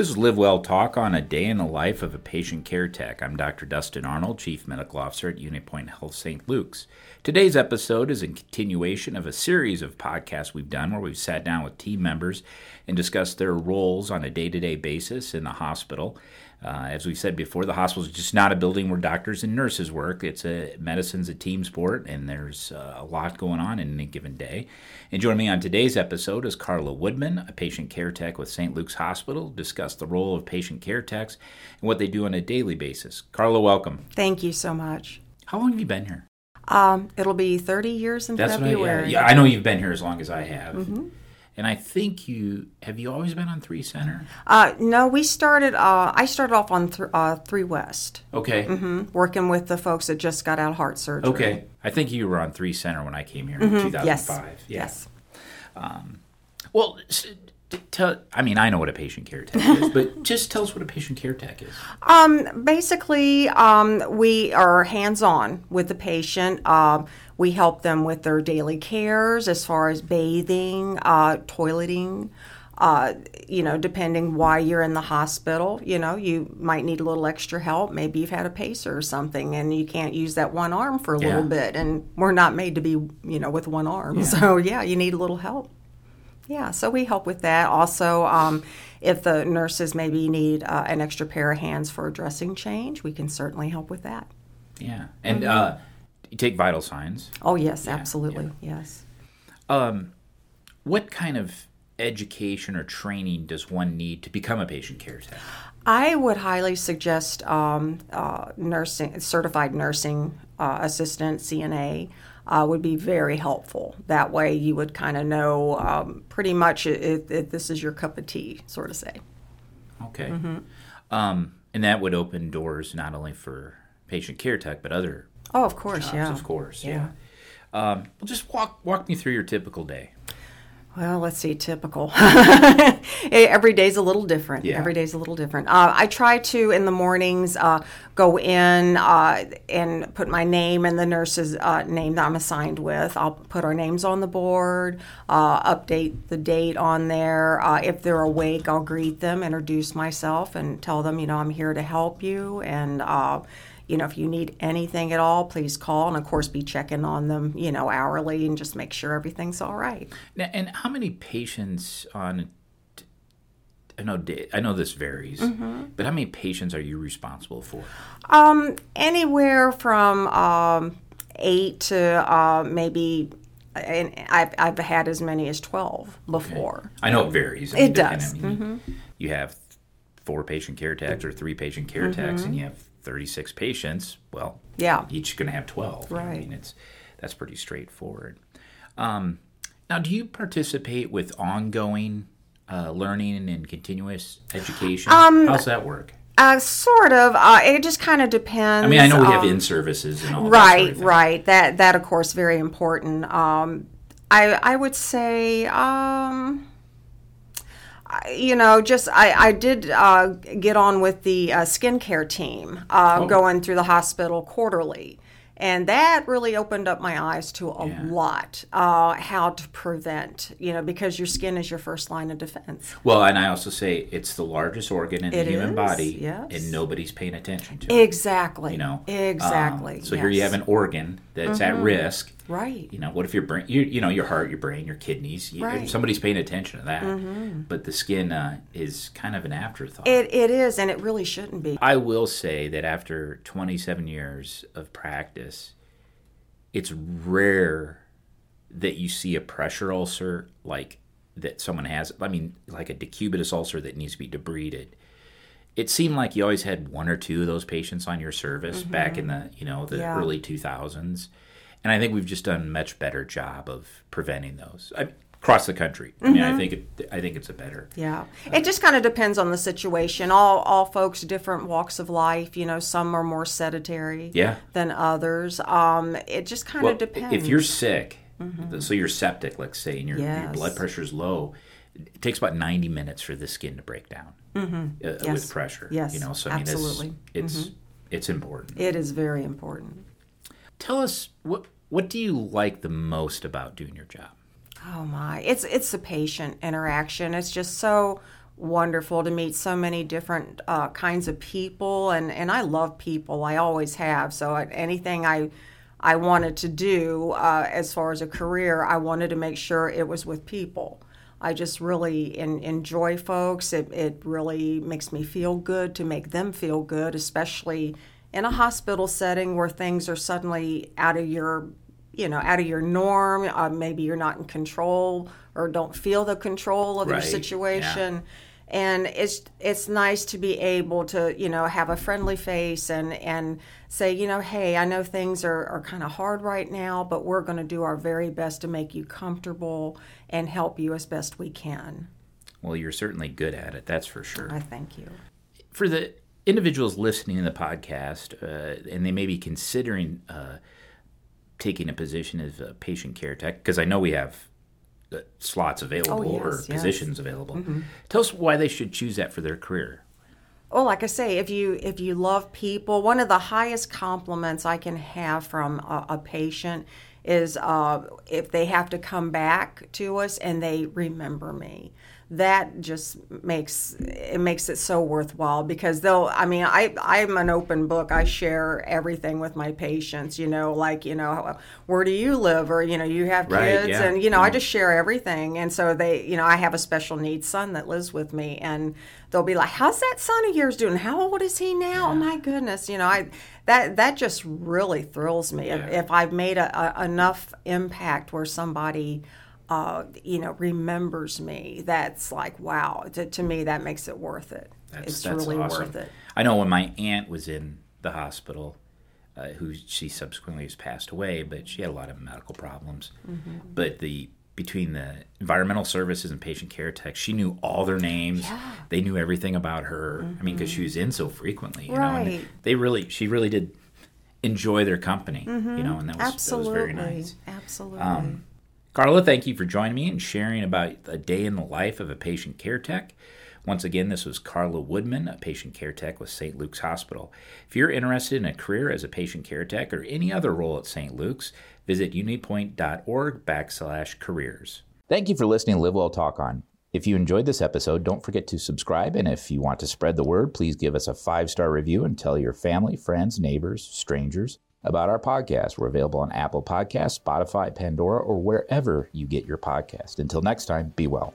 This is Live Well Talk on a day in the life of a patient care tech. I'm Dr. Dustin Arnold, Chief Medical Officer at UnityPoint Health St. Luke's. Today's episode is a continuation of a series of podcasts we've done where we've sat down with team members and discussed their roles on a day to day basis in the hospital. Uh, as we said before, the hospital is just not a building where doctors and nurses work. It's a medicine's a team sport, and there's uh, a lot going on in any given day. And joining me on today's episode is Karla Woodman, a patient care tech with St. Luke's Hospital. Discuss the role of patient care techs and what they do on a daily basis. Karla, welcome. Thank you so much. How long have you been here? Um, it'll be 30 years in That's February. I, yeah, yeah, I know you've been here as long as I have. Mm-hmm. And I think you have you always been on Three Center? Uh, no, we started. Uh, I started off on th- uh, Three West. Okay. hmm working with the folks that just got out of heart surgery. Okay. I think you were on Three Center when I came here in 2005. Yes. Yeah. Yes. Well, s- t- tell. I mean, I know what a patient care tech is, but just tell us what a patient care tech is. Um, basically, um, we are hands on with the patient. Um, we help them with their daily cares as far as bathing, uh, toileting. Uh, you know, depending why you're in the hospital, you know, you might need a little extra help. Maybe you've had a pacer or something and you can't use that one arm for a Yeah. little bit. And we're not made to be, you know, with one arm. So, yeah, you need a little help. Yeah, so we help with that. Also, um, if the nurses maybe need uh, an extra pair of hands for a dressing change, we can certainly help with that. Yeah. And Mm-hmm. uh, you take vital signs. Oh, yes, absolutely. Yes. What kind of education or training does one need to become a patient care tech? I would highly suggest um, uh, nursing, certified nursing uh, assistant, CNA. Uh, would be very helpful. That way, you would kind of know um, pretty much if, if this is your cup of tea, sort of say. Okay. Mm-hmm. Um, and that would open doors not only for patient care tech, but other Oh, of course, jobs, yeah. of course. Yeah. Yeah. Um, well, just walk walk me through your typical day. Well, let's see, typical. Every day's a little different. Yeah. Every day's a little different. Uh, I try to, in the mornings, uh, go in uh, and put my name and the nurse's uh, name that I'm assigned with. I'll put our names on the board, uh, update the date on there. Uh, if they're awake, I'll greet them, introduce myself, and tell them, you know, I'm here to help you. And, uh, you know, if you need anything at all, please call. And of course, be checking on them, you know, hourly and just make sure everything's all right. Now, and how many patients on? I know I know this varies, Mm-hmm. but how many patients are you responsible for? Um, anywhere from um, eight to uh, maybe, and I've, I've had as many as 12 before. I know it varies. I It does. Mm-hmm. You have four patient care techs or three patient care techs, and you have 36 patients. Well. Yeah. each going to have 12. I Right. mean, it's that's pretty straightforward. Um, now, do you participate with ongoing uh, learning and continuous education? Um, How's that work? Uh, sort of. Uh, it just kind of depends. I mean, I know we have um, in services and all that. right sort of right that that of course very important um i i would say um I- you know just i i did uh get on with the uh, skincare team uh Oh. going through the hospital quarterly and that really opened up my eyes to a Yeah. lot uh how to prevent you know because your skin is your first line of defense Well, and I also say it's the largest organ in It the human is, body, yes. and nobody's paying attention to it. exactly You know, exactly Um, so here you. Mm-hmm. have an organ that's at risk. Right You know, what if your brain, you, you know, your heart, your brain, your kidneys, you, Right. Mm-hmm. somebody's paying attention to that. But the skin uh, is kind of an afterthought. it, it is and it really shouldn't be I will say that after 27 years of practice, it's rare that you see a pressure ulcer like that someone has. I mean, like a decubitus ulcer that needs to be debrided. It seemed like you always had one or two of those patients on your service back in the you know the Mm-hmm. Yeah. early 2000s, and I think we've just done a much better job of preventing those I, across the country. I Mm-hmm. mean, I think it, I think it's a better. Yeah, it just kind of depends on the situation. All all folks, different walks of life. You know, some are more sedentary Yeah. than others. Um, it just kind Well, of depends. If you're sick, so you're septic, let's say, and your, your blood pressure is low, it takes about 90 minutes for the skin to break down uh, Yes. with pressure. Yes, you know, so I mean, absolutely. it's it's, it's important. it is very important. Tell us what what do you like the most about doing your job? Oh my, it's it's the patient interaction. It's just so wonderful to meet so many different uh, kinds of people, and, and I love people. I always have. So anything I I wanted to do uh, as far as a career, I wanted to make sure it was with people. I just really in, enjoy folks. It, it really makes me feel good to make them feel good, especially in a hospital setting where things are suddenly out of your you know out of your norm uh, maybe you're not in control or don't feel the control of Right, your situation. And it's it's nice to be able to you know have a friendly face and and say you know hey i know things are, are kind of hard right now but we're going to do our very best to make you comfortable and help you as best we can. Well, you're certainly good at it, that's for sure. i thank you. For the individuals listening to the podcast uh, and they may be considering uh, taking a position as a patient care tech, because I know we have uh, slots available Oh, or yes, yes. positions available. Tell us why they should choose that for their career. Well, like I say, if you if you love people, one of the highest compliments I can have from a, a patient is uh, if they have to come back to us and they remember me. That just makes it makes it so worthwhile because they'll. I mean, I I'm an open book. I share everything with my patients. You know, like you know, where do you live, or you know, you have Right, kids, yeah, and you know, I mm-hmm. just share everything. And so they, you know, I have a special needs son that lives with me, and they'll be like, "How's that son of yours doing? How old is he now? Oh my goodness!" You know, I that that just really thrills me. If, if I've made a, a, enough impact where somebody, uh, you know, remembers me, that's like wow. To, to me, that makes it worth it. That's, it's that's really awesome. worth it. I know when my aunt was in the hospital, uh, who she subsequently has passed away, but she had a lot of medical problems. Mm-hmm. But the between the environmental services and patient care tech, she knew all their names. Yeah. They knew everything about her. I mean, because she was in so frequently, you know. And Mm-hmm. Right. they really, she really did enjoy their company, you know, and that was, that was very nice. absolutely. Karla, thank you for joining me and sharing about a day in the life of a patient care tech. Once again, this was Karla Woodman, a patient care tech with St. Luke's Hospital. If you're interested in a career as a patient care tech or any other role at St. Luke's, visit unipoint.org backslash careers. Thank you for listening to Live Well Talk On. If you enjoyed this episode, don't forget to subscribe. And if you want to spread the word, please give us a five star review and tell your family, friends, neighbors, strangers about our podcast. We're available on Apple Podcasts, Spotify, Pandora, or wherever you get your podcast. Until next time, be well.